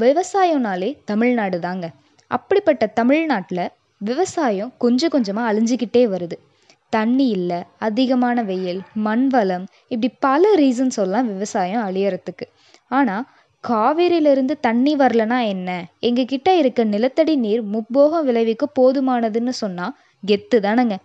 விவசாயம்னாலே தமிழ்நாடு தாங்க. அப்படிப்பட்ட தமிழ்நாட்டில் விவசாயம் கொஞ்சம் கொஞ்சமாக அழிஞ்சிக்கிட்டே வருது. தண்ணி இல்லை அதிகமான வெயில் மண் வளம் இப்படி பல ரீசன் சொல்லலாம் விவசாயம் அழியறதுக்கு. ஆனால் காவேரியிலிருந்து தண்ணி வரலனா என்ன? எங்ககிட்ட இருக்க நிலத்தடி நீர் முப்போகம் விளைவிக்க போதுமானதுன்னு சொன்னால் கெத்து தானங்க.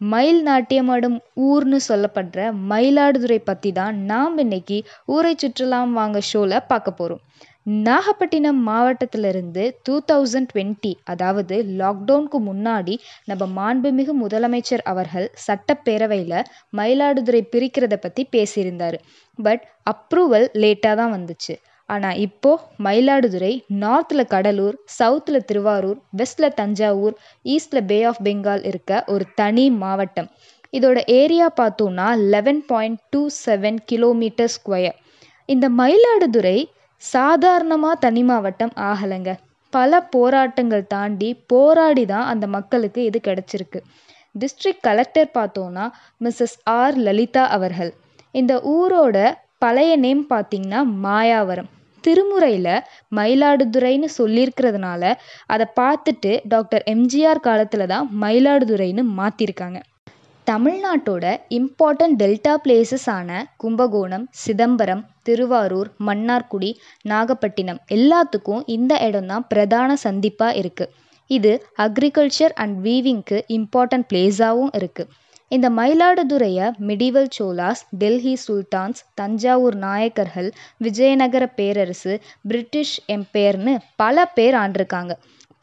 மயில் நாட்டியமாடும் ஊர்னு சொல்லப்படுற மயிலாடுதுறை பற்றி தான் நாம் இன்னைக்கு ஊரை சுற்றலாம் வாங்க ஷோவில் பார்க்க போகிறோம் நாகப்பட்டினம் மாவட்டத்திலிருந்து டூ தௌசண்ட் டுவெண்ட்டி அதாவது லாக்டவுனுக்கு முன்னாடி நம்ம மாண்புமிகு முதலமைச்சர் அவர்கள் சட்டப்பேரவையில் மயிலாடுதுறை பிரிக்கிறத பற்றி பேசியிருந்தார். பட் அப்ரூவல் லேட்டாக தான் வந்துச்சு. ஆனால் இப்போது மயிலாடுதுறை நார்த்தில் கடலூர் சவுத்தில் திருவாரூர் வெஸ்டில் தஞ்சாவூர் ஈஸ்டில் பே ஆஃப் பெங்கால் இருக்க ஒரு தனி மாவட்டம். இதோட ஏரியா பார்த்தோன்னா eleven point two seven kilometre square இந்த மயிலாடுதுறை சாதாரணமாக தனி மாவட்டம் ஆகலைங்க. பல போராட்டங்கள் தாண்டி போராடி தான் அந்த மக்களுக்கு இது கிடச்சிருக்கு. டிஸ்ட்ரிக்ட் கலெக்டர் பார்த்தோன்னா மிஸ்ஸஸ் ஆர் லலிதா அவர்கள். இந்த ஊரோட பழைய நேம் பார்த்தீங்கன்னா மாயாவரம். திருமுறையில் மயிலாடுதுறைன்னு சொல்லியிருக்கிறதுனால அதை பார்த்துட்டு டாக்டர் எம்ஜிஆர் காலத்தில் தான் மயிலாடுதுறைன்னு மாற்றிருக்காங்க தமிழ்நாட்டோட இம்பார்ட்டன்ட் டெல்டா பிளேசஸான கும்பகோணம் சிதம்பரம் திருவாரூர் மன்னார்குடி நாகப்பட்டினம் எல்லாத்துக்கும் இந்த இடம் தான் பிரதான சந்திப்பாக இருக்குது இது அக்ரிகல்ச்சர் அண்ட் வீவிங்க்கு இம்பார்ட்டன்ட் பிளேஸாகவும் இருக்குது இந்த மயிலாடுதுறையை மிடிவல் சோலாஸ் டெல்லி சுல்தான்ஸ் தஞ்சாவூர் நாயக்கர்கள் விஜயநகர பேரரசு பிரிட்டிஷ் எம்பையர்னு பல பேர் ஆண்டிருக்காங்க.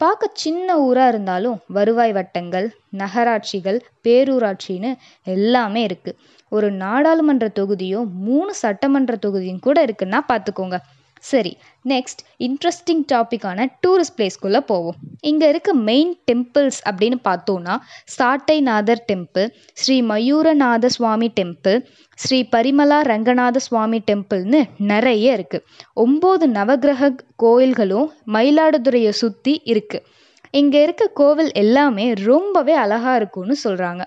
பார்க்க சின்ன ஊராக இருந்தாலும் வருவாய் வட்டங்கள் நகராட்சிகள் பேரூராட்சின்னு எல்லாமே இருக்குது ஒரு நாடாளுமன்ற தொகுதியும் மூணு சட்டமன்ற தொகுதியும் கூட இருக்குன்னா பார்த்துக்கோங்க. சரி நெக்ஸ்ட் இன்ட்ரெஸ்டிங் டாப்பிக்கான டூரிஸ்ட் பிளேஸ்க்குள்ளே போவோம். இங்கே இருக்க மெயின் டெம்பிள்ஸ் அப்படின்னு பார்த்தோன்னா சாட்டைநாதர் டெம்பிள் ஸ்ரீ மயூரநாத சுவாமி டெம்பிள் ஸ்ரீ பரிமலா ரங்கநாத சுவாமி டெம்பிள்னு நிறைய இருக்குது ஒம்பது நவகிரக கோயில்களும் மயிலாடுதுறையை சுற்றி இருக்குது இங்கே இருக்க கோவில் எல்லாமே ரொம்பவே அழகாக இருக்கும்னு சொல்கிறாங்க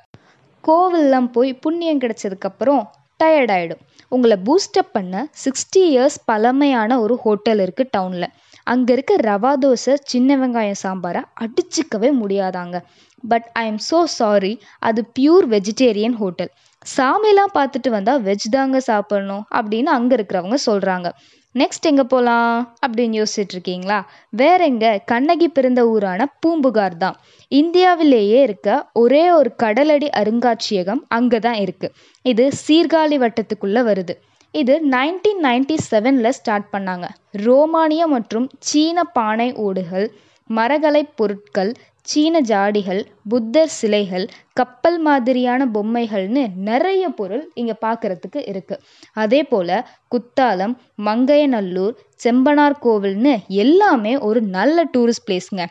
கோவில்லாம் போய் புண்ணியம் கிடைச்சதுக்கப்புறம் டயர்டாயிடும் உங்களை பூஸ்டப் பண்ண சிக்ஸ்டி இயர்ஸ் பழமையான ஒரு ஹோட்டல் இருக்குது டவுனில் அங்கே இருக்க ரவா தோசை சின்ன வெங்காயம் சாம்பாரை அடிச்சுக்கவே முடியாதாங்க. But I am so sorry அது பியூர் வெஜிடேரியன் ஹோட்டல் சாமிலாம் பார்த்துட்டு வந்தால் வெஜ் தாங்க சாப்பிடணும் அப்படின்னு அங்கே இருக்கிறவங்க சொல்கிறாங்க நெக்ஸ்ட் எங்கே போகலாம் அப்படின்னு யோசிச்சுட்ருக்கீங்களா? வேற எங்கே? கண்ணகி பிறந்த ஊரான பூம்புகார் தான். இந்தியாவிலேயே இருக்க ஒரே ஒரு கடலடி அருங்காட்சியகம் அங்கே தான் இருக்குது இது சீர்காழி வட்டத்துக்குள்ளே வருது. இது நைன்டீன் நைன்டி செவனில் ஸ்டார்ட் பண்ணாங்க. ரோமானிய மற்றும் சீன பானை ஓடுகள் மரகலைப் பொருட்கள் சீன ஜாடிகள் புத்தர் சிலைகள் கப்பல் மாதிரியான பொம்மைகள்னு நிறைய பொருள் இங்கே பார்க்குறதுக்கு இருக்குது அதே போல் குத்தாலம் மங்கையநல்லூர் செம்பனார் கோவில்னு எல்லாமே ஒரு நல்ல டூரிஸ்ட் ப்ளேஸுங்க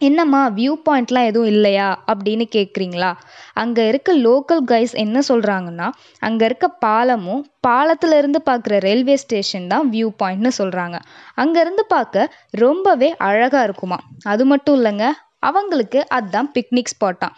என்னம்மா வியூ பாயிண்ட்லாம் எதுவும் இல்லையா? அப்படின்னு கேட்குறீங்களா அங்கே இருக்க லோக்கல் கைஸ் என்ன சொல்கிறாங்கன்னா அங்கே இருக்க பாலமும் பாலத்திலிருந்து பார்க்குற ரயில்வே ஸ்டேஷன் தான் வியூ பாயிண்ட்னு சொல்கிறாங்க அங்கேருந்து பார்க்க ரொம்பவே அழகாக இருக்குமா? அது மட்டும் இல்லைங்க அவங்களுக்கு அதுதான் பிக்னிக் ஸ்பாட்டாம்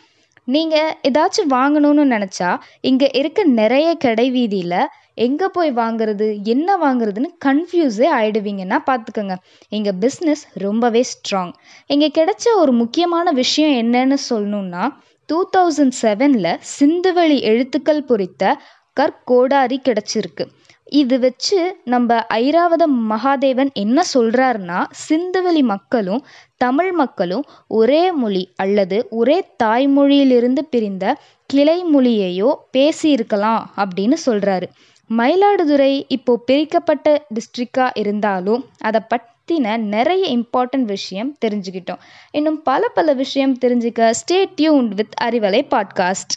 நீங்கள் ஏதாச்சும் வாங்கணும்னு நினச்சா இங்கே இருக்க நிறைய கடை வீதியில் எங்கே போய் வாங்குறது என்ன வாங்குறதுன்னு கன்ஃபியூஸே ஆகிடுவீங்கன்னா பார்த்துக்கோங்க எங்கள் பிஸ்னஸ் ரொம்பவே ஸ்ட்ராங் இங்கே கிடைச்ச ஒரு முக்கியமான விஷயம் என்னன்னு சொல்லணுன்னா டூ தௌசண்ட் செவனில் சிந்துவெளி எழுத்துக்கள் பொறித்த கற்கோடாரி கிடச்சிருக்கு. இது வச்சு நம்ம ஐராவத மகாதேவன் என்ன சொல்கிறாருன்னா சிந்துவெளி மக்களும் தமிழ் மக்களும் ஒரே மொழி அல்லது ஒரே தாய்மொழியிலிருந்து பிரிந்த கிளை மொழியையோ பேசியிருக்கலாம் அப்படின்னு சொல்கிறாரு மயிலாடுதுறை இப்போ பிரிக்கப்பட்ட டிஸ்ட்ரிக்டாக இருந்தாலும் அதை பற்றின நிறைய இம்பார்ட்டன்ட் விஷயம் தெரிஞ்சுக்கிட்டோம். இன்னும் பல பல விஷயம் தெரிஞ்சுக்க stay tuned with Arivalai podcast